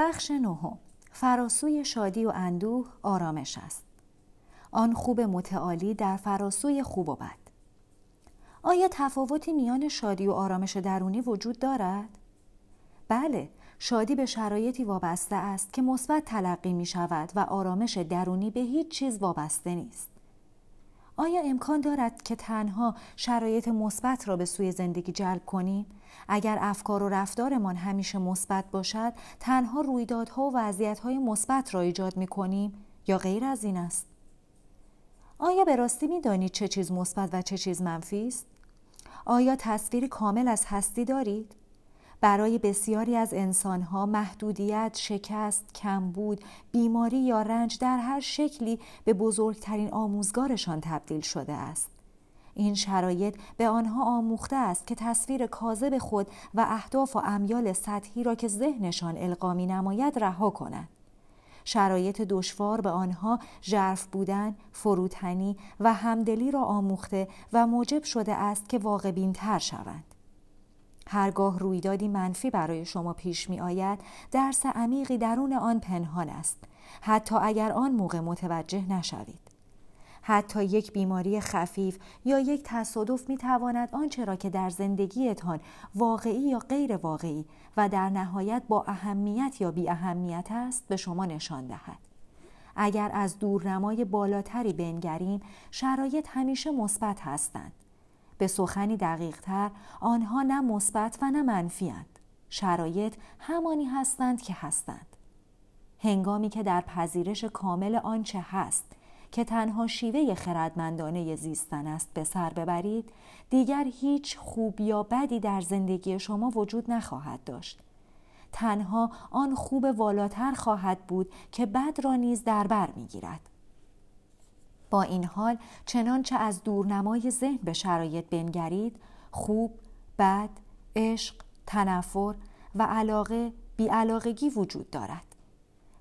بخش نهم. فراسوی شادی و اندوه آرامش است. آن خوب متعالی در فراسوی خوب و بد. آیا تفاوتی میان شادی و آرامش درونی وجود دارد؟ بله شادی به شرایطی وابسته است که مثبت تلقی می شود و آرامش درونی به هیچ چیز وابسته نیست. آیا امکان دارد که تنها شرایط مثبت را به سوی زندگی جلب کنیم؟ اگر افکار و رفتارمان همیشه مثبت باشد تنها رویدادها و وضعیتهای مثبت را ایجاد می کنیم یا غیر از این است؟ آیا به راستی می دانید چه چیز مثبت و چه چیز منفی است؟ آیا تصویری کامل از هستی دارید؟ برای بسیاری از انسانها محدودیت، شکست، کمبود، بیماری یا رنج در هر شکلی به بزرگترین آموزگارشان تبدیل شده است. این شرایط به آنها آموخته است که تصویر کاذب خود و اهداف و امیال سطحی را که ذهنشان القامی نماید رها کنند. شرایط دشوار به آنها ژرف بودن، فروتنی و همدلی را آموخته و موجب شده است که واقع تر شوند. هرگاه رویدادی منفی برای شما پیش می آید درس عمیقی درون آن پنهان است. حتی اگر آن موقع متوجه نشوید. حتی یک بیماری خفیف یا یک تصادف می تواند آنچه را که در زندگیتان واقعی یا غیر واقعی و در نهایت با اهمیت یا بی اهمیت است به شما نشان دهد. اگر از دورنمای بالاتری بنگریم شرایط همیشه مثبت هستند. به سخنی دقیقتر آنها نه مثبت و نه منفیند شرایط همانی هستند که هستند. هنگامی که در پذیرش کامل آنچه هست که تنها شیوه خردمندانه زیستن است به سر ببرید دیگر هیچ خوب یا بدی در زندگی شما وجود نخواهد داشت. تنها آن خوب والاتر خواهد بود که بد را نیز در بر می‌گیرد. با این حال چنانچه از دورنمای ذهن به شرایط بنگرید خوب، بد، عشق، تنفر و علاقه بیعلاقگی وجود دارد.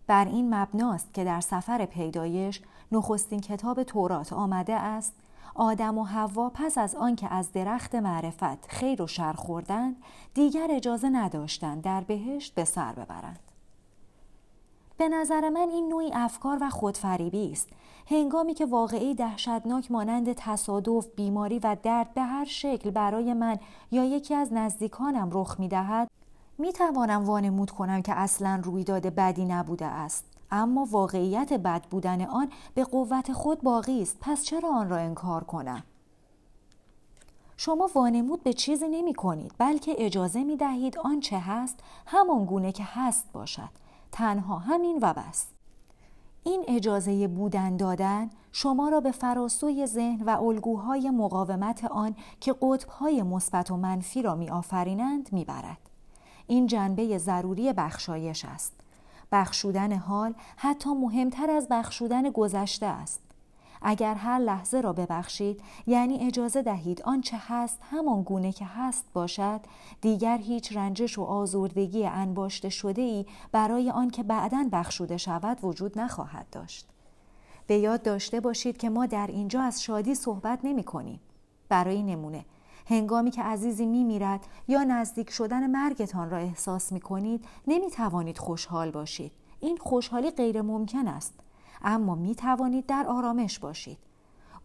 بر این مبناست که در سفر پیدایش نخستین کتاب تورات آمده است آدم و حوا پس از آنکه از درخت معرفت خیر و شر خوردند دیگر اجازه نداشتند در بهشت به سر ببرند به نظر من این نوعی افکار و خودفریبی است. هنگامی که واقعی دهشتناک مانند تصادف بیماری و درد به هر شکل برای من یا یکی از نزدیکانم رخ می دهد می توانم وانمود کنم که اصلا رویداد بدی نبوده است. اما واقعیت بد بودن آن به قوت خود باقی است. پس چرا آن را انکار کنم؟ شما وانمود به چیزی نمی کنید بلکه اجازه می دهید آنچه هست همان گونه که هست باشد. تنها همین و بس این اجازه بودن دادن شما را به فراسوی ذهن و الگوهای مقاومت آن که قطبهای مثبت و منفی را می آفرینند می برد. این جنبه ضروری بخشایش است. بخشودن حال حتی مهمتر از بخشودن گذشته است. اگر هر لحظه را ببخشید یعنی اجازه دهید آنچه هست همان گونه که هست باشد. دیگر هیچ رنجش و آزردگی انباشته شده ای برای آنکه بعدا بخشوده شود وجود نخواهد داشت. به یاد داشته باشید که ما در اینجا از شادی صحبت نمی کنیم. برای نمونه هنگامی که عزیزی می میرد یا نزدیک شدن مرگتان را احساس می کنید نمی توانید خوشحال باشید. این خوشحالی غیر ممکن است. اما می توانید در آرامش باشید.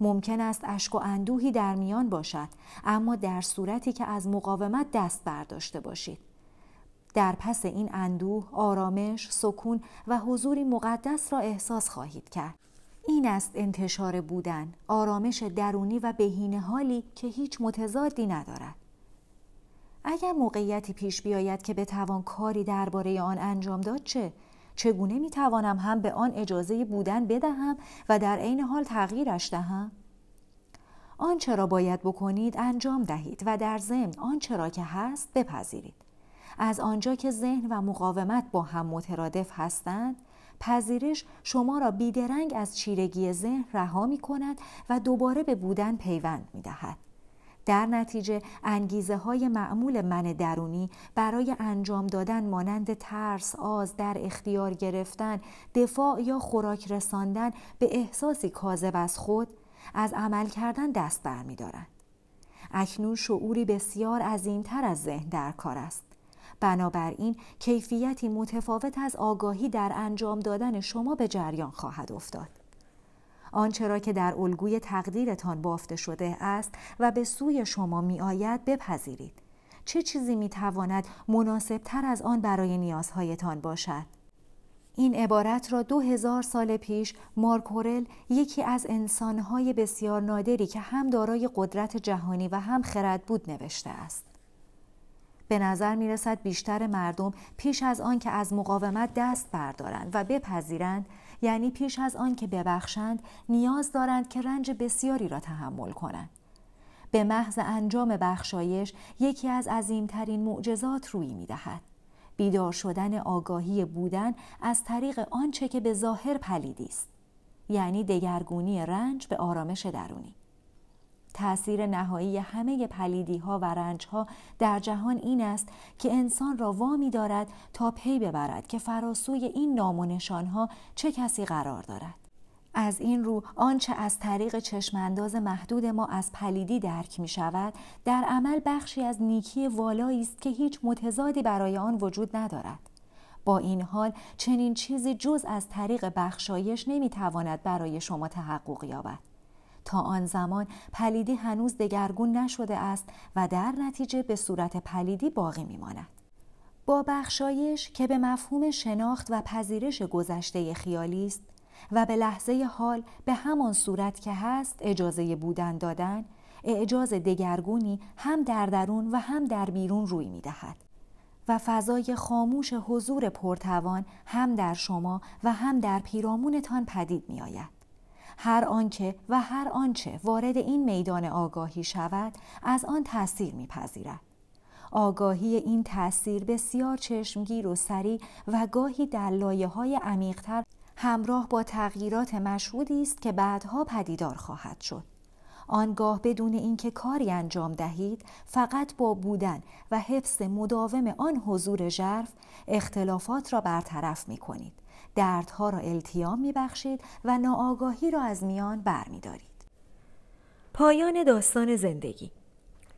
ممکن است اشک و اندوهی در میان باشد اما در صورتی که از مقاومت دست برداشته باشید. در پس این اندوه، آرامش، سکون و حضوری مقدس را احساس خواهید کرد. این است انتشار بودن، آرامش درونی و بهینه حالی که هیچ متضادی ندارد. اگر موقعیتی پیش بیاید که بتوان کاری درباره آن انجام داد چه؟ چگونه می توانم هم به آن اجازه بودن بدهم و در عین حال تغییرش دهم؟ آنچه را باید بکنید انجام دهید و در ضمن آنچه را که هست بپذیرید. از آنجا که ذهن و مقاومت با هم مترادف هستند، پذیرش شما را بیدرنگ از چیرگی ذهن رها می کند و دوباره به بودن پیوند می دهد. در نتیجه انگیزه های معمول من درونی برای انجام دادن مانند ترس، آز، در اختیار گرفتن، دفاع یا خوراک رساندن به احساسی کاذب از خود از عمل کردن دست برمیدارند. اکنون شعوری بسیار عظیمتر از ذهن در کار است. بنابراین کیفیتی متفاوت از آگاهی در انجام دادن شما به جریان خواهد افتاد آنچه را که در الگوی تقدیرتان بافته شده است و به سوی شما می آید بپذیرید چه چیزی می تواند مناسب تر از آن برای نیازهایتان باشد این عبارت را دو هزار سال پیش مارکورل یکی از انسانهای بسیار نادری که هم دارای قدرت جهانی و هم خرد بود نوشته است. به نظر می رسد بیشتر مردم پیش از آن که از مقاومت دست بردارند و بپذیرند یعنی پیش از آن که ببخشند نیاز دارند که رنج بسیاری را تحمل کنند. به محض انجام بخشایش یکی از عظیمترین معجزات روی می دهد. بیدار شدن آگاهی بودن از طریق آنچه که به ظاهر پلیدی است یعنی دگرگونی رنج به آرامش درونی تأثیر نهایی همه پلیدی ها و رنج ها در جهان این است که انسان را وامی دارد تا پی ببرد که فراسوی این نام و نشان ها چه کسی قرار دارد. از این رو آنچه از طریق چشمانداز محدود ما از پلیدی درک می شود در عمل بخشی از نیکی والایی است که هیچ متضادی برای آن وجود ندارد. با این حال چنین چیزی جز از طریق بخشایش نمی تواند برای شما تحقق یابد. تا آن زمان پلیدی هنوز دگرگون نشده است و در نتیجه به صورت پلیدی باقی می ماند. با بخشایش که به مفهوم شناخت و پذیرش گذشته خیالی است و به لحظه حال به همان صورت که هست اجازه بودن دادن اعجاز دگرگونی هم در درون و هم در بیرون روی می دهد و فضای خاموش حضور پرتوان هم در شما و هم در پیرامونتان پدید می آید. هر آنکه و هر آنچه وارد این میدان آگاهی شود از آن تأثیر میپذیرد. آگاهی این تأثیر بسیار چشمگیر و سریع و گاهی در لایه های عمیقتر همراه با تغییرات مشهودی است که بعدها پدیدار خواهد شد. آنگاه بدون اینکه کاری انجام دهید فقط با بودن و حفظ مداوم آن حضور ژرف اختلافات را برطرف می کنید دردها را التیام می بخشید و ناآگاهی را از میان بر می دارید. پایان داستان زندگی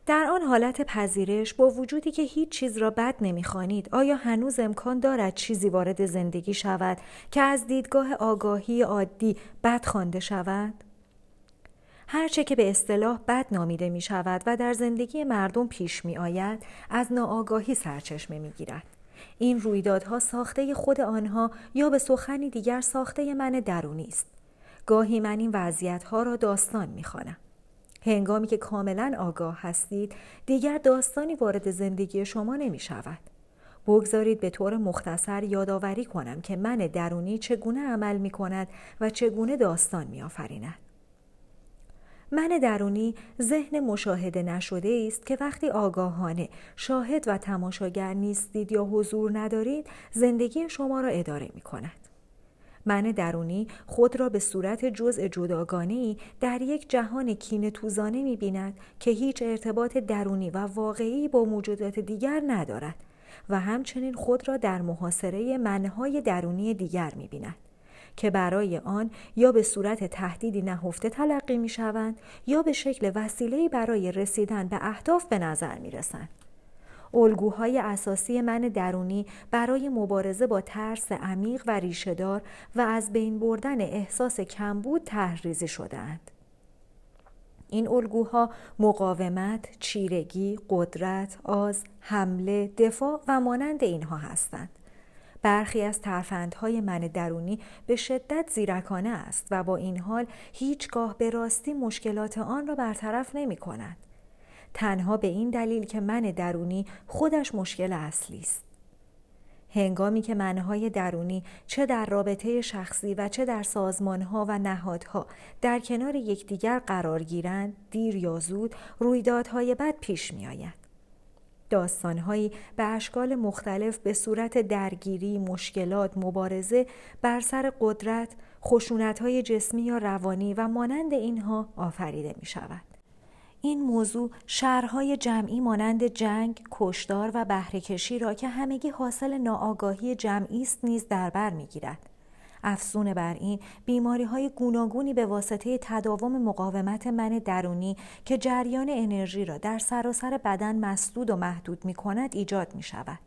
در آن حالت پذیرش با وجودی که هیچ چیز را بد نمی‌خوانید آیا هنوز امکان دارد چیزی وارد زندگی شود که از دیدگاه آگاهی عادی بد خوانده شود هرچه که به اصطلاح بد نامیده می شود و در زندگی مردم پیش می آید از ناآگاهی سرچشمه می گیرد. این رویدادها ساخته خود آنها یا به سخنی دیگر ساخته من درونی است. گاهی من این وضعیتها را داستان می خوانم. هنگامی که کاملا آگاه هستید دیگر داستانی وارد زندگی شما نمی شود. بگذارید به طور مختصر یادآوری کنم که من درونی چگونه عمل می کند و چگونه داستان می آفریند. من درونی ذهن مشاهده نشده است که وقتی آگاهانه شاهد و تماشاگر نیستید یا حضور ندارید زندگی شما را اداره می کند. من درونی خود را به صورت جزء جداگانه در یک جهان کین توزانه می بیند که هیچ ارتباط درونی و واقعی با موجودات دیگر ندارد و همچنین خود را در محاصره منهای درونی دیگر می بیند. که برای آن یا به صورت تهدیدی نهفته تلقی می شوند یا به شکل وسیله‌ای برای رسیدن به اهداف به نظر می رسند. الگوهای اساسی من درونی برای مبارزه با ترس عمیق و ریشهدار و از بین بردن احساس کمبود تحریزی شدهاند. این الگوها مقاومت، چیرگی، قدرت، آز، حمله، دفاع و مانند اینها هستند. برخی از ترفندهای من درونی به شدت زیرکانه است و با این حال هیچگاه به راستی مشکلات آن را برطرف نمی کند. تنها به این دلیل که من درونی خودش مشکل اصلی است. هنگامی که منهای درونی چه در رابطه شخصی و چه در سازمانها و نهادها در کنار یکدیگر قرار گیرند دیر یا زود رویدادهای بد پیش می آید. داستانهایی به اشکال مختلف به صورت درگیری، مشکلات، مبارزه بر سر قدرت، خشونتهای جسمی یا روانی و مانند اینها آفریده می شود. این موضوع شهرهای جمعی مانند جنگ، کشدار و بهرهکشی را که همگی حاصل ناآگاهی جمعی است نیز در بر می‌گیرد افزون بر این بیماری های گوناگونی به واسطه تداوم مقاومت من درونی که جریان انرژی را در سراسر بدن مسدود و محدود می کند ایجاد می شود.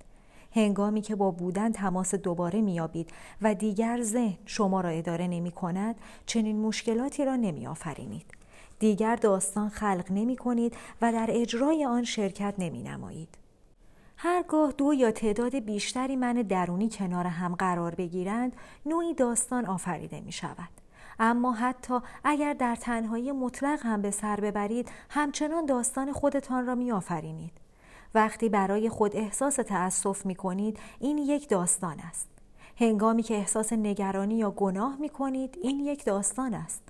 هنگامی که با بودن تماس دوباره میابید و دیگر ذهن شما را اداره نمی کند چنین مشکلاتی را نمی آفرینید. دیگر داستان خلق نمی کنید و در اجرای آن شرکت نمی نمایید. هرگاه دو یا تعداد بیشتری من درونی کنار هم قرار بگیرند نوعی داستان آفریده می شود. اما حتی اگر در تنهایی مطلق هم به سر ببرید همچنان داستان خودتان را می آفرینید. وقتی برای خود احساس تأسف می کنید این یک داستان است. هنگامی که احساس نگرانی یا گناه می کنید این یک داستان است.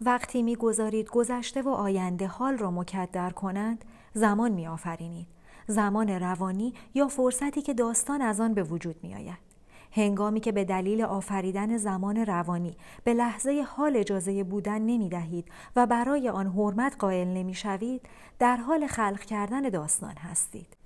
وقتی می گذارید گذشته و آینده حال را مکدر کنند زمان می آفرینید. زمان روانی یا فرصتی که داستان از آن به وجود می آید. هنگامی که به دلیل آفریدن زمان روانی به لحظه حال اجازه بودن نمی دهید و برای آن حرمت قائل نمی شوید در حال خلق کردن داستان هستید.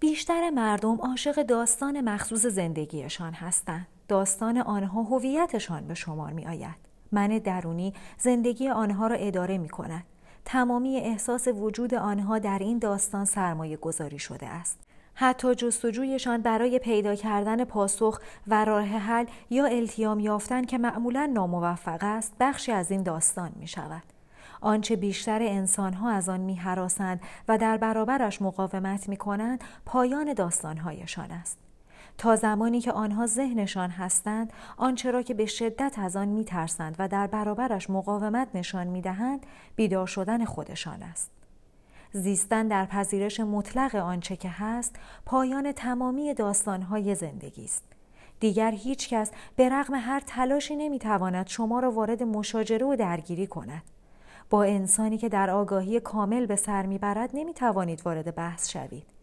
بیشتر مردم عاشق داستان مخصوص زندگیشان هستند. داستان آنها هویتشان به شمار می آید. من درونی زندگی آنها را اداره می کند. تمامی احساس وجود آنها در این داستان سرمایه گذاری شده است. حتی جستجویشان برای پیدا کردن پاسخ و راه حل یا التیام یافتن که معمولا ناموفق است بخشی از این داستان می شود. آنچه بیشتر انسانها از آن می و در برابرش مقاومت می کنند پایان داستانهایشان است. تا زمانی که آنها ذهنشان هستند آنچه را که به شدت از آن میترسند و در برابرش مقاومت نشان می‌دهند بیدار شدن خودشان است. زیستن در پذیرش مطلق آنچه که هست پایان تمامی داستانهای زندگی است. دیگر هیچ کس به رغم هر تلاشی نمی‌تواند شما را وارد مشاجره و درگیری کند. با انسانی که در آگاهی کامل به سر می‌برد نمی‌توانید وارد بحث شوید.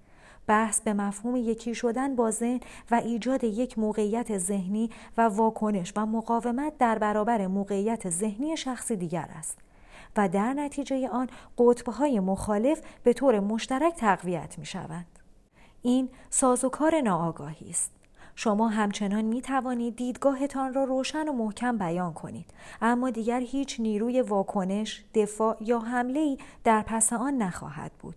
بحث به مفهوم یکی شدن با ذهن و ایجاد یک موقعیت ذهنی و واکنش و مقاومت در برابر موقعیت ذهنی شخص دیگر است و در نتیجه آن قطبهای مخالف به طور مشترک تقویت می شوند. این سازوکار ناآگاهی است. شما همچنان می توانید دیدگاهتان را روشن و محکم بیان کنید اما دیگر هیچ نیروی واکنش، دفاع یا حمله در پس آن نخواهد بود.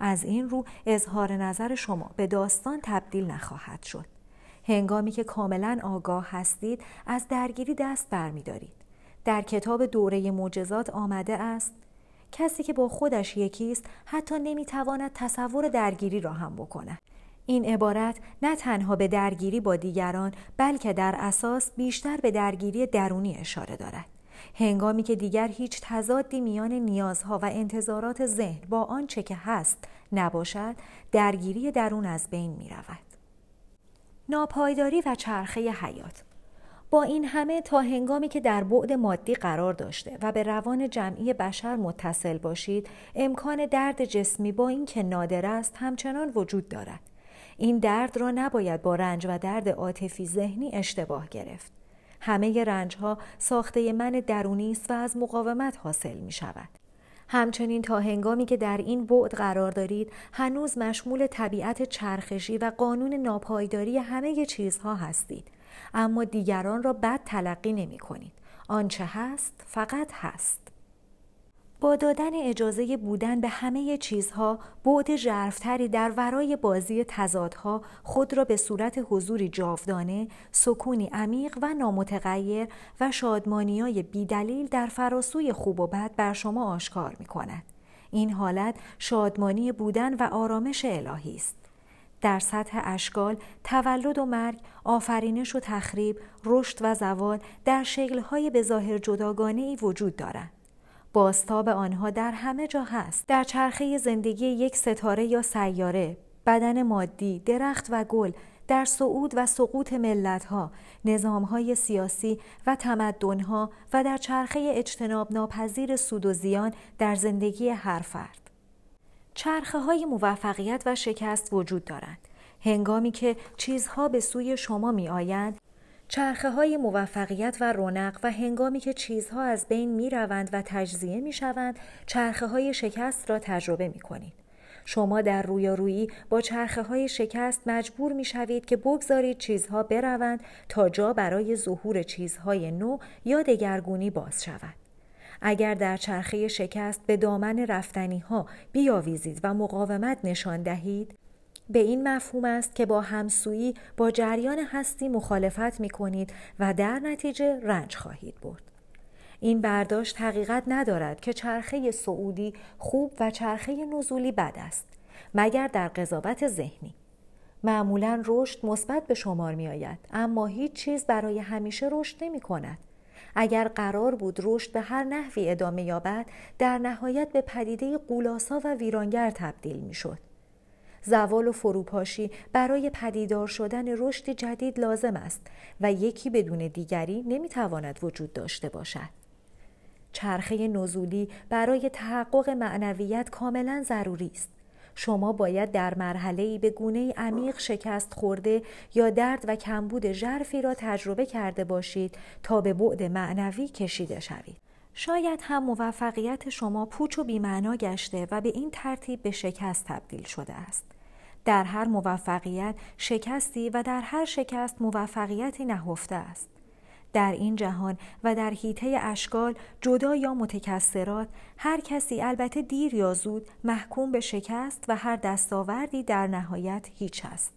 از این رو اظهار نظر شما به داستان تبدیل نخواهد شد. هنگامی که کاملا آگاه هستید از درگیری دست برمیدارید. در کتاب دوره معجزات آمده است کسی که با خودش یکی است حتی نمی‌تواند تصور درگیری را هم بکند. این عبارت نه تنها به درگیری با دیگران بلکه در اساس بیشتر به درگیری درونی اشاره دارد. هنگامی که دیگر هیچ تضادی میان نیازها و انتظارات ذهن با آنچه که هست نباشد درگیری درون از بین می رود. ناپایداری و چرخه حیات. با این همه تا هنگامی که در بعد مادی قرار داشته و به روان جمعی بشر متصل باشید امکان درد جسمی با اینکه نادر است همچنان وجود دارد. این درد را نباید با رنج و درد عاطفی ذهنی اشتباه گرفت. همه رنج ها ساخته من درونی است و از مقاومت حاصل می شود. همچنین تا هنگامی که در این بعد قرار دارید هنوز مشمول طبیعت چرخشی و قانون ناپایداری همه چیزها هستید اما دیگران را بد تلقی نمی کنید. آنچه هست فقط هست. با دادن اجازه بودن به همه چیزها بعد ژرفتری در ورای بازی تضادها خود را به صورت حضوری جاودانه سکونی عمیق و نامتغیر و شادمانیای بیدلیل در فراسوی خوب و بد بر شما آشکار می کند. این حالت شادمانی بودن و آرامش الهی است. در سطح اشکال تولد و مرگ آفرینش و تخریب رشد و زوال در شکلهای به ظاهر جداگانه ای وجود دارند باستاب آنها در همه جا هست. در چرخه زندگی یک ستاره یا سیاره بدن مادی درخت و گل در صعود و سقوط ملتها نظامهای سیاسی و تمدنها و در چرخه اجتناب ناپذیر سود و زیان در زندگی هر فرد. چرخه های موفقیت و شکست وجود دارند. هنگامی که چیزها به سوی شما می آیند چرخه های موفقیت و رونق و هنگامی که چیزها از بین می روند و تجزیه می شوند چرخه های شکست را تجربه می کنید. شما در رویارویی با چرخه های شکست مجبور می شوید که بگذارید چیزها بروند تا جا برای ظهور چیزهای نو یا دگرگونی باز شود. اگر در چرخه شکست به دامن رفتنی ها بیاویزید و مقاومت نشان دهید به این مفهوم است که با همسویی با جریان هستی مخالفت می کنید و در نتیجه رنج خواهید برد. این برداشت حقیقت ندارد که چرخه سعودی خوب و چرخه نزولی بد است مگر در قضاوت ذهنی. معمولا رشد مثبت به شمار می آید اما هیچ چیز برای همیشه رشد نمی کند اگر قرار بود رشد به هر نحوی ادامه یابد در نهایت به پدیده قولاسا و ویرانگر تبدیل می شد زوال و فروپاشی برای پدیدار شدن رشد جدید لازم است و یکی بدون دیگری نمی‌تواند وجود داشته باشد. چرخه نزولی برای تحقق معنویت کاملا ضروری است. شما باید در مرحله به گونه عمیق شکست خورده یا درد و کمبود ژرفی را تجربه کرده باشید تا به بعد معنوی کشیده شوید. شاید هم موفقیت شما پوچ و بیمعنا گشته و به این ترتیب به شکست تبدیل شده است. در هر موفقیت شکستی و در هر شکست موفقیتی نهفته است. در این جهان و در حیطه اشکال جدا یا متکسرات هر کسی البته دیر یا زود محکوم به شکست و هر دستاوردی در نهایت هیچ است.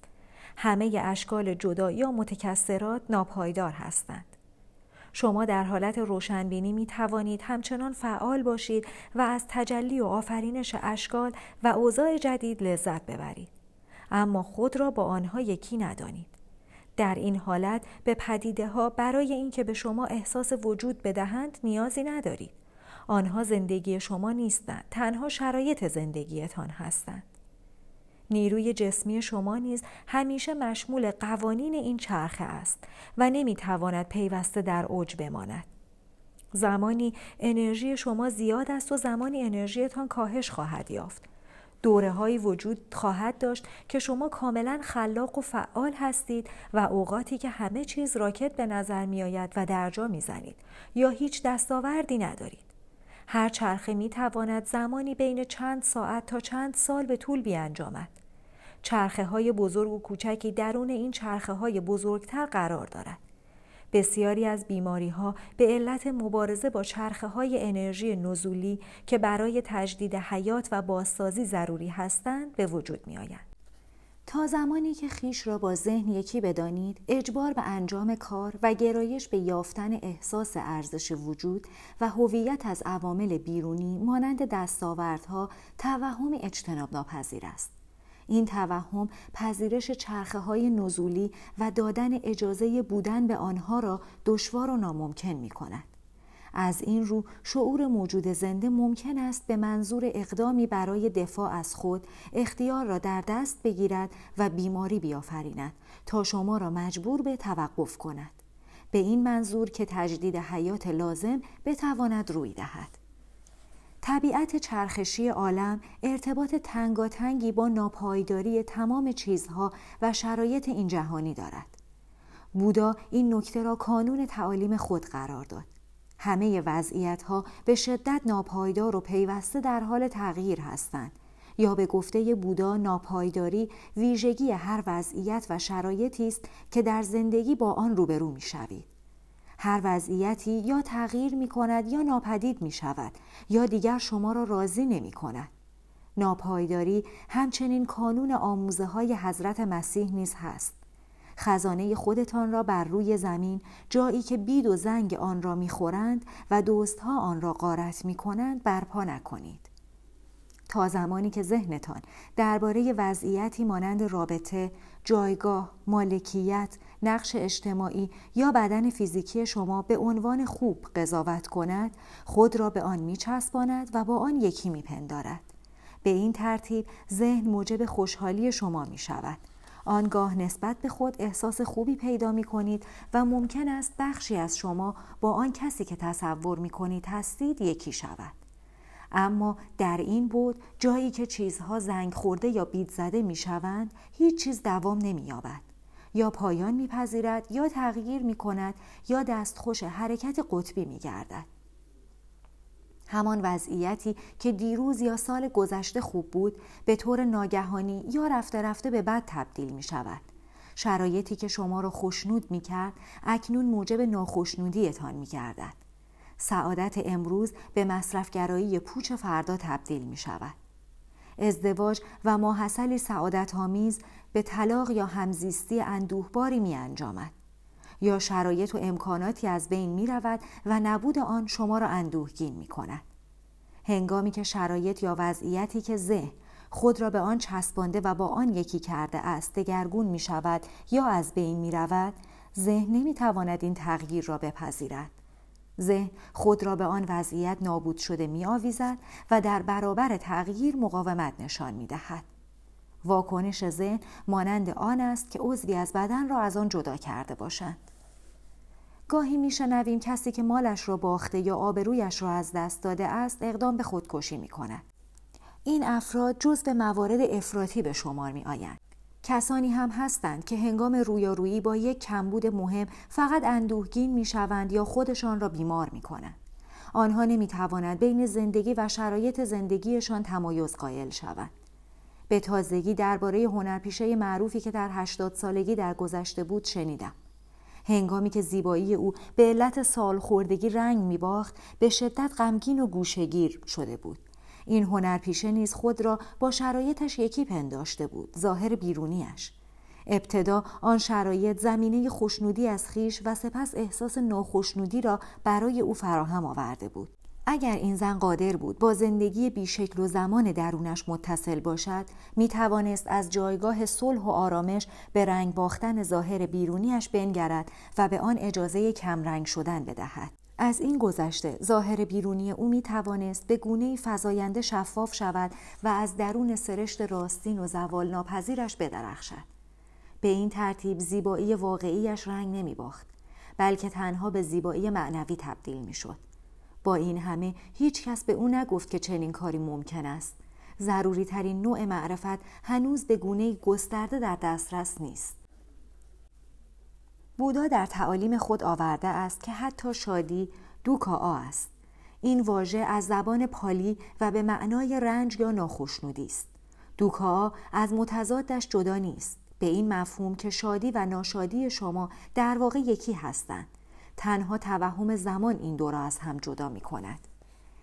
همه اشکال جدا یا متکسرات ناپایدار هستند. شما در حالت روشنبینی می توانید همچنان فعال باشید و از تجلی و آفرینش اشکال و اوضاع جدید لذت ببرید. اما خود را با آنها یکی ندانید. در این حالت به پدیده ها برای اینکه به شما احساس وجود بدهند نیازی ندارید. آنها زندگی شما نیستند، تنها شرایط زندگیتان هستند. نیروی جسمی شما نیز همیشه مشمول قوانین این چرخه است و نمی‌تواند پیوسته در اوج بماند. زمانی انرژی شما زیاد است و زمانی انرژیتان کاهش خواهد یافت. دوره های وجود خواهد داشت که شما کاملا خلاق و فعال هستید و اوقاتی که همه چیز راکت به نظر می آید و درجا می زنید یا هیچ دستاوردی ندارید. هر چرخه می تواند زمانی بین چند ساعت تا چند سال به طول بیانجامد. چرخه های بزرگ و کوچکی درون این چرخه های بزرگتر قرار دارد. بسیاری از بیماری ها به علت مبارزه با چرخه های انرژی نزولی که برای تجدید حیات و بازسازی ضروری هستند به وجود می آیند. تا زمانی که خیش را با ذهن یکی بدانید اجبار به انجام کار و گرایش به یافتن احساس ارزش وجود و هویت از عوامل بیرونی مانند دستاوردها توهمی اجتناب ناپذیر است این توهم پذیرش چرخه های نزولی و دادن اجازه بودن به آنها را دشوار و ناممکن می کند. از این رو شعور موجود زنده ممکن است به منظور اقدامی برای دفاع از خود اختیار را در دست بگیرد و بیماری بیافریند تا شما را مجبور به توقف کند به این منظور که تجدید حیات لازم بتواند روی دهد طبیعت چرخشی عالم ارتباط تنگاتنگی با ناپایداری تمام چیزها و شرایط این جهانی دارد. بودا این نکته را کانون تعالیم خود قرار داد. همه وضعیت ها به شدت ناپایدار و پیوسته در حال تغییر هستند. یا به گفته بودا ناپایداری ویژگی هر وضعیت و شرایطی است که در زندگی با آن روبرو می شوید. هر وضعیتی یا تغییر می کند یا ناپدید می شود یا دیگر شما را راضی نمی کند. ناپایداری همچنین کانون آموزه های حضرت مسیح نیز هست. خزانه خودتان را بر روی زمین جایی که بید و زنگ آن را می‌خورند و دوستها آن را غارت می کنند برپا نکنید. تا زمانی که ذهنتان درباره وضعیتی مانند رابطه، جایگاه، مالکیت، نقش اجتماعی یا بدن فیزیکی شما به عنوان خوب قضاوت کند خود را به آن میچسباند و با آن یکی میپندارد به این ترتیب ذهن موجب خوشحالی شما می شود. آنگاه نسبت به خود احساس خوبی پیدا می کنید و ممکن است بخشی از شما با آن کسی که تصور می کنید هستید یکی شود. اما در این بود جایی که چیزها زنگ خورده یا بید زده می شوند هیچ چیز دوام نمی یابد. یا پایان میپذیرد یا تغییر می کند یا دستخوش حرکت قطبی می گردد. همان وضعیتی که دیروز یا سال گذشته خوب بود به طور ناگهانی یا رفته رفته به بد تبدیل می شود. شرایطی که شما را خوشنود می کرد اکنون موجب ناخشنودیتان می گردد. سعادت امروز به مصرفگرایی پوچ فردا تبدیل می شود. ازدواج و ماحصلی سعادت آمیز به طلاق یا همزیستی اندوهباری می انجامد. یا شرایط و امکاناتی از بین می رود و نبود آن شما را اندوهگین می کند. هنگامی که شرایط یا وضعیتی که ذهن خود را به آن چسبانده و با آن یکی کرده است دگرگون می شود یا از بین می رود ذهن نمی تواند این تغییر را بپذیرد ذهن خود را به آن وضعیت نابود شده می آویزد و در برابر تغییر مقاومت نشان می دهد. واکنش ذهن مانند آن است که عضوی از بدن را از آن جدا کرده باشند. گاهی میشنویم کسی که مالش را باخته یا آبرویش را از دست داده است اقدام به خودکشی می کند. این افراد جز به موارد افراطی به شمار می آیند. کسانی هم هستند که هنگام رویارویی با یک کمبود مهم فقط اندوهگین می شوند یا خودشان را بیمار می کنند. آنها نمی توانند بین زندگی و شرایط زندگیشان تمایز قائل شوند. به تازگی درباره هنرپیشه معروفی که در هشتاد سالگی در گذشته بود شنیدم. هنگامی که زیبایی او به علت سالخوردگی رنگ میباخت به شدت غمگین و گوشگیر شده بود این هنرپیشه نیز خود را با شرایطش یکی پنداشته بود ظاهر بیرونیش ابتدا آن شرایط زمینه خوشنودی از خیش و سپس احساس ناخشنودی را برای او فراهم آورده بود. اگر این زن قادر بود با زندگی بیشکل و زمان درونش متصل باشد می توانست از جایگاه صلح و آرامش به رنگ باختن ظاهر بیرونیش بنگرد و به آن اجازه کمرنگ شدن بدهد. از این گذشته ظاهر بیرونی او می توانست به گونه فضاینده شفاف شود و از درون سرشت راستین و زوال ناپذیرش بدرخشد. به این ترتیب زیبایی واقعیش رنگ نمی باخت بلکه تنها به زیبایی معنوی تبدیل می شد با این همه هیچ کس به او نگفت که چنین کاری ممکن است. ضروری ترین نوع معرفت هنوز به گونه گسترده در دسترس نیست. بودا در تعالیم خود آورده است که حتی شادی دوکا است. این واژه از زبان پالی و به معنای رنج یا ناخشنودی است. دوکا از متضادش جدا نیست. به این مفهوم که شادی و ناشادی شما در واقع یکی هستند. تنها توهم زمان این دو را از هم جدا می کند.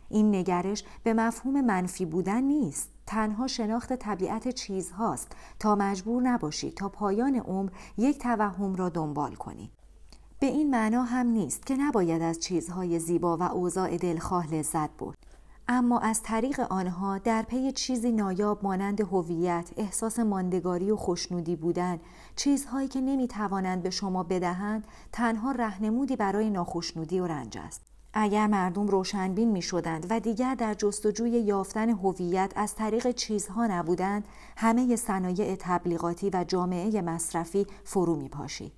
این نگرش به مفهوم منفی بودن نیست. تنها شناخت طبیعت چیزهاست. تا مجبور نباشید تا پایان عمر یک توهم را دنبال کنید به این معنا هم نیست که نباید از چیزهای زیبا و اوضاع دلخواه لذت برد. اما از طریق آنها در پی چیزی نایاب مانند هویت، احساس ماندگاری و خوشنودی بودن، چیزهایی که نمی توانند به شما بدهند، تنها رهنمودی برای ناخشنودی و رنج است. اگر مردم روشنبین می شدند و دیگر در جستجوی یافتن هویت از طریق چیزها نبودند، همه صنایع تبلیغاتی و جامعه مصرفی فرو می پاشید.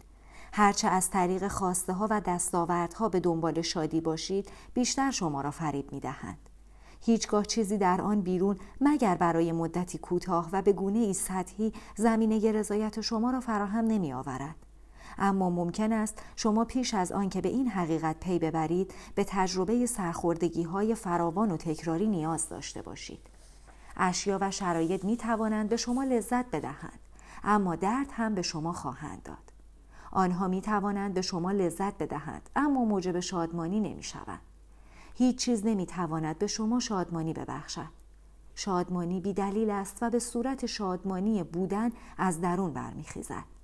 هرچه از طریق خواسته ها و دستاوردها به دنبال شادی باشید، بیشتر شما را فریب می دهند. هیچگاه چیزی در آن بیرون مگر برای مدتی کوتاه و به گونه ای سطحی زمینه رضایت شما را فراهم نمی آورد. اما ممکن است شما پیش از آن که به این حقیقت پی ببرید به تجربه سرخوردگی های فراوان و تکراری نیاز داشته باشید. اشیا و شرایط می توانند به شما لذت بدهند اما درد هم به شما خواهند داد. آنها می توانند به شما لذت بدهند اما موجب شادمانی نمی شوند. هیچ چیز نمی تواند به شما شادمانی ببخشد. شادمانی بی دلیل است و به صورت شادمانی بودن از درون برمیخیزد.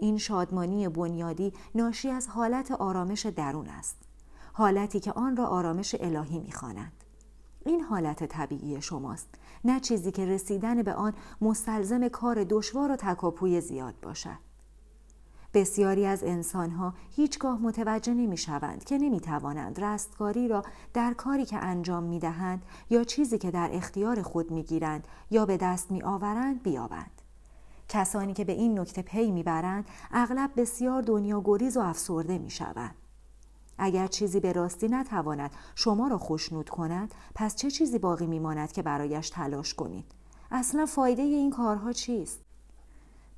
این شادمانی بنیادی ناشی از حالت آرامش درون است. حالتی که آن را آرامش الهی می‌خوانند. این حالت طبیعی شماست نه چیزی که رسیدن به آن مستلزم کار دشوار و تکاپوی زیاد باشد بسیاری از انسانها هیچگاه متوجه نمی شوند که نمی توانند رستگاری را در کاری که انجام می دهند یا چیزی که در اختیار خود می گیرند یا به دست می آورند بیابند. کسانی که به این نکته پی می‌برند اغلب بسیار دنیا گریز و افسرده می شوند. اگر چیزی به راستی نتواند شما را خوشنود کند پس چه چیزی باقی میماند که برایش تلاش کنید؟ اصلا فایده این کارها چیست؟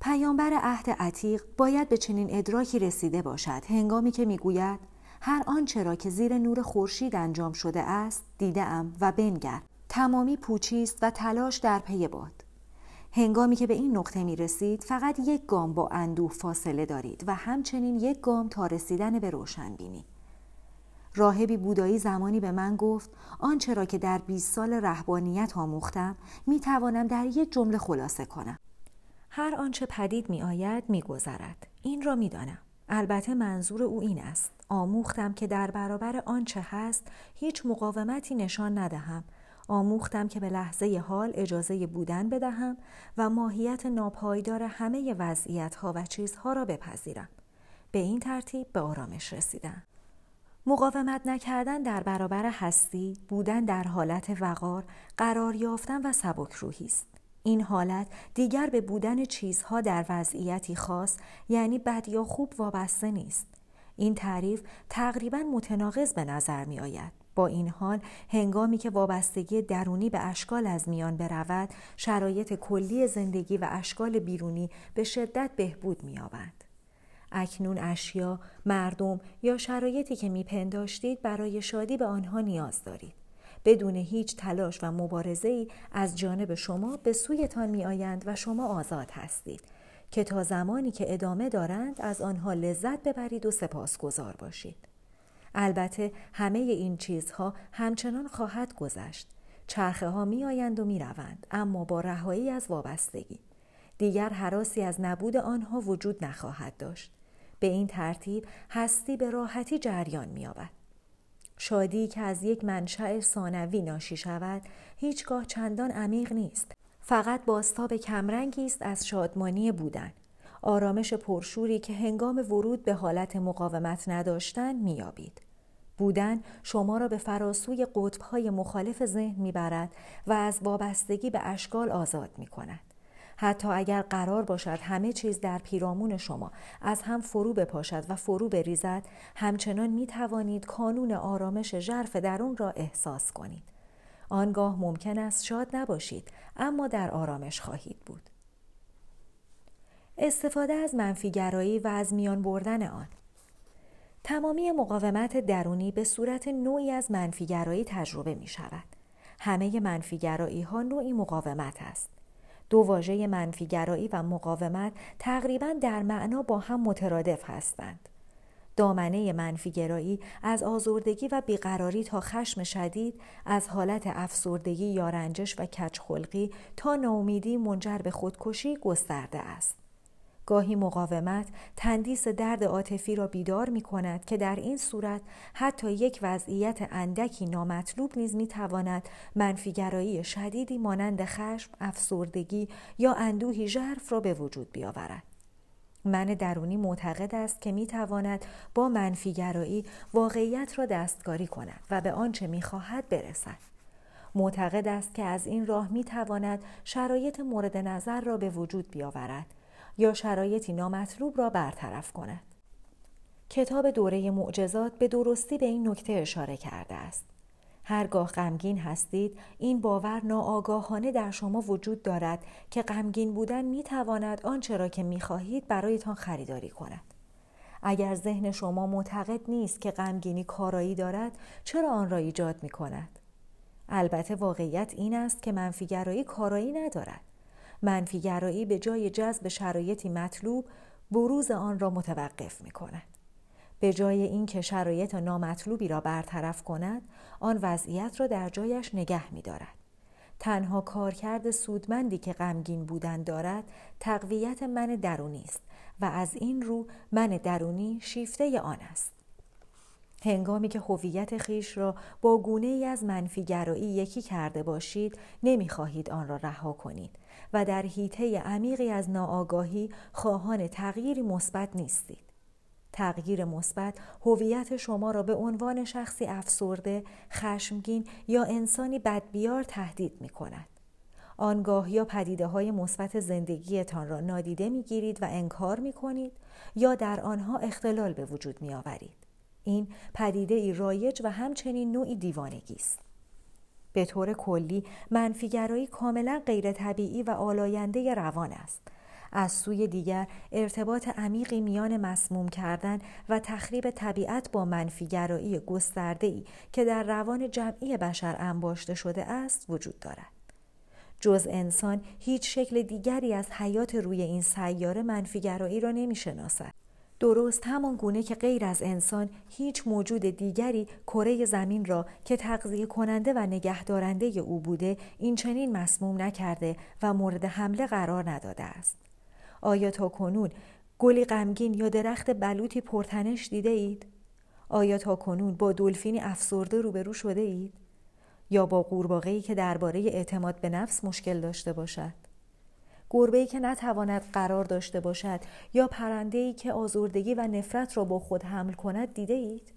پیامبر عهد عتیق باید به چنین ادراکی رسیده باشد. هنگامی که می‌گوید هر آنچه را که زیر نور خورشید انجام شده است دیدم و بنگر. تمامی پوچیست و تلاش در پی باد. هنگامی که به این نقطه می رسید فقط یک گام با اندوه فاصله دارید و همچنین یک گام تا رسیدن به روشن بینی. راهبی بودایی زمانی به من گفت آنچه را که در 20 سال رهبانیت آموختم می توانم در یک جمله خلاصه کنم هر آنچه پدید می آید می گذرد. این را می دانم. البته منظور او این است آموختم که در برابر آنچه هست هیچ مقاومتی نشان ندهم آموختم که به لحظه حال اجازه بودن بدهم و ماهیت ناپایدار همه وضعیت ها و چیزها را بپذیرم. به این ترتیب به آرامش رسیدم. مقاومت نکردن در برابر هستی بودن در حالت وقار قرار یافتن و سبک روحی است. این حالت دیگر به بودن چیزها در وضعیتی خاص یعنی بد یا خوب وابسته نیست. این تعریف تقریبا متناقض به نظر می آید. با این حال هنگامی که وابستگی درونی به اشکال از میان برود شرایط کلی زندگی و اشکال بیرونی به شدت بهبود می‌یابند اکنون اشیا، مردم یا شرایطی که میپنداشتید برای شادی به آنها نیاز دارید. بدون هیچ تلاش و مبارزه ای از جانب شما به سویتان می آیند و شما آزاد هستید که تا زمانی که ادامه دارند از آنها لذت ببرید و سپاسگزار باشید. البته همه این چیزها همچنان خواهد گذشت. چرخه ها می آیند و می روند اما با رهایی از وابستگی. دیگر حراسی از نبود آنها وجود نخواهد داشت. به این ترتیب هستی به راحتی جریان می آبد. شادی که از یک منشأ ثانوی ناشی شود هیچگاه چندان عمیق نیست فقط باستاب کمرنگی است از شادمانی بودن آرامش پرشوری که هنگام ورود به حالت مقاومت نداشتن میابید بودن شما را به فراسوی قطبهای مخالف ذهن می‌برد و از وابستگی به اشکال آزاد می کند. حتی اگر قرار باشد همه چیز در پیرامون شما از هم فرو بپاشد و فرو بریزد همچنان می توانید کانون آرامش ژرف درون را احساس کنید. آنگاه ممکن است شاد نباشید اما در آرامش خواهید بود. استفاده از منفیگرایی و از میان بردن آن تمامی مقاومت درونی به صورت نوعی از منفیگرایی تجربه می شود. همه منفیگرایی ها نوعی مقاومت است. دو واژه منفیگرایی و مقاومت تقریبا در معنا با هم مترادف هستند. دامنه منفیگرایی از آزردگی و بیقراری تا خشم شدید، از حالت افسردگی یا رنجش و کچخلقی تا ناامیدی منجر به خودکشی گسترده است. گاهی مقاومت تندیس درد عاطفی را بیدار می کند که در این صورت حتی یک وضعیت اندکی نامطلوب نیز می تواند منفیگرایی شدیدی مانند خشم، افسردگی یا اندوهی ژرف را به وجود بیاورد. من درونی معتقد است که می تواند با منفیگرایی واقعیت را دستکاری کند و به آنچه می خواهد برسد. معتقد است که از این راه می تواند شرایط مورد نظر را به وجود بیاورد یا شرایطی نامطلوب را برطرف کند. کتاب دوره معجزات به درستی به این نکته اشاره کرده است. هرگاه غمگین هستید این باور ناآگاهانه در شما وجود دارد که غمگین بودن می تواند آنچه را که می خواهید برایتان خریداری کند. اگر ذهن شما معتقد نیست که غمگینی کارایی دارد چرا آن را ایجاد می کند؟ البته واقعیت این است که منفیگرایی کارایی ندارد. منفیگرایی به جای جذب شرایطی مطلوب بروز آن را متوقف می کند. به جای اینکه شرایط نامطلوبی را برطرف کند آن وضعیت را در جایش نگه می دارد. تنها کارکرد سودمندی که غمگین بودن دارد تقویت من درونی است و از این رو من درونی شیفته آن است. هنگامی که هویت خیش را با گونه ای از منفیگرایی یکی کرده باشید نمی‌خواهید آن را رها کنید و در حیطه عمیقی از ناآگاهی خواهان تغییری مثبت نیستید. تغییر مثبت هویت شما را به عنوان شخصی افسرده، خشمگین یا انسانی بدبیار تهدید می کند. آنگاه یا پدیده های مثبت زندگیتان را نادیده می گیرید و انکار می کنید یا در آنها اختلال به وجود می آورید. این پدیده ای رایج و همچنین نوعی دیوانگی است. به طور کلی منفیگرایی کاملا غیر طبیعی و آلاینده روان است. از سوی دیگر ارتباط عمیقی میان مسموم کردن و تخریب طبیعت با منفیگرایی ای که در روان جمعی بشر انباشته شده است وجود دارد. جز انسان هیچ شکل دیگری از حیات روی این سیاره منفیگرایی را نمی شناسد. درست همان گونه که غیر از انسان هیچ موجود دیگری کره زمین را که تغذیه کننده و نگهدارنده او بوده این چنین مسموم نکرده و مورد حمله قرار نداده است. آیا تا کنون گلی غمگین یا درخت بلوطی پرتنش دیده اید؟ آیا تا کنون با دلفینی افسرده روبرو شده اید؟ یا با قورباغه‌ای که درباره اعتماد به نفس مشکل داشته باشد؟ گربه‌ای که نتواند قرار داشته باشد یا پرنده‌ای که آزردگی و نفرت را با خود حمل کند دیده اید؟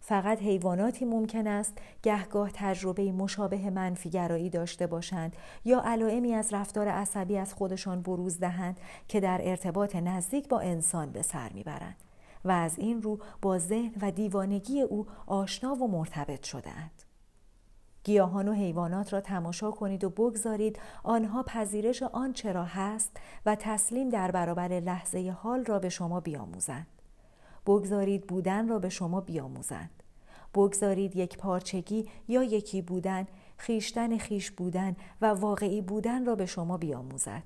فقط حیواناتی ممکن است گهگاه تجربه مشابه منفیگرایی داشته باشند یا علائمی از رفتار عصبی از خودشان بروز دهند که در ارتباط نزدیک با انسان به سر می‌برند و از این رو با ذهن و دیوانگی او آشنا و مرتبط شدهاند. گیاهان و حیوانات را تماشا کنید و بگذارید آنها پذیرش آن چرا هست و تسلیم در برابر لحظه حال را به شما بیاموزند. بگذارید بودن را به شما بیاموزند. بگذارید یک پارچگی یا یکی بودن، خیشتن خیش بودن و واقعی بودن را به شما بیاموزد.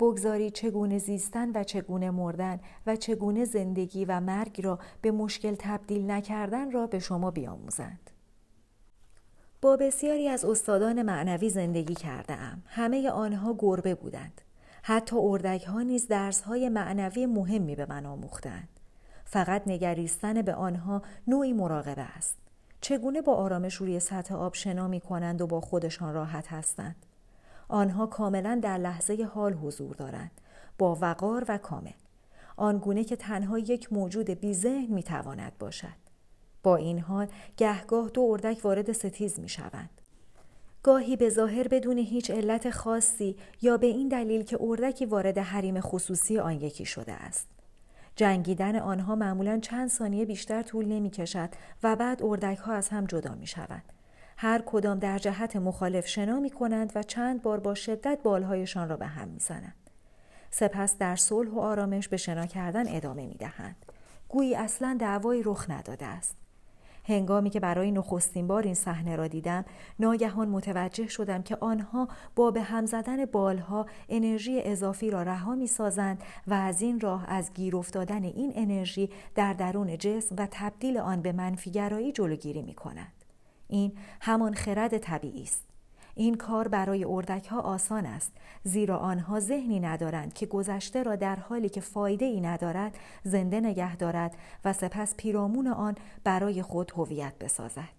بگذارید چگونه زیستن و چگونه مردن و چگونه زندگی و مرگ را به مشکل تبدیل نکردن را به شما بیاموزند. با بسیاری از استادان معنوی زندگی کرده ام. همه آنها گربه بودند. حتی اردک ها نیز درس های معنوی مهمی به من آموختند. فقط نگریستن به آنها نوعی مراقبه است. چگونه با آرامش روی سطح آب شنا می کنند و با خودشان راحت هستند. آنها کاملا در لحظه حال حضور دارند. با وقار و کامل. آنگونه که تنها یک موجود بی ذهن می تواند باشد. با این حال گهگاه دو اردک وارد ستیز می شوند. گاهی به ظاهر بدون هیچ علت خاصی یا به این دلیل که اردکی وارد حریم خصوصی آن یکی شده است. جنگیدن آنها معمولا چند ثانیه بیشتر طول نمی کشد و بعد اردک ها از هم جدا می شوند. هر کدام در جهت مخالف شنا می کنند و چند بار با شدت بالهایشان را به هم می زنند. سپس در صلح و آرامش به شنا کردن ادامه می دهند. گویی اصلا دعوایی رخ نداده است. هنگامی که برای نخستین بار این صحنه را دیدم ناگهان متوجه شدم که آنها با به هم زدن بالها انرژی اضافی را رها می سازند و از این راه از گیر افتادن این انرژی در درون جسم و تبدیل آن به منفیگرایی جلوگیری می کند. این همان خرد طبیعی است. این کار برای اردک ها آسان است زیرا آنها ذهنی ندارند که گذشته را در حالی که فایده ای ندارد زنده نگه دارد و سپس پیرامون آن برای خود هویت بسازد.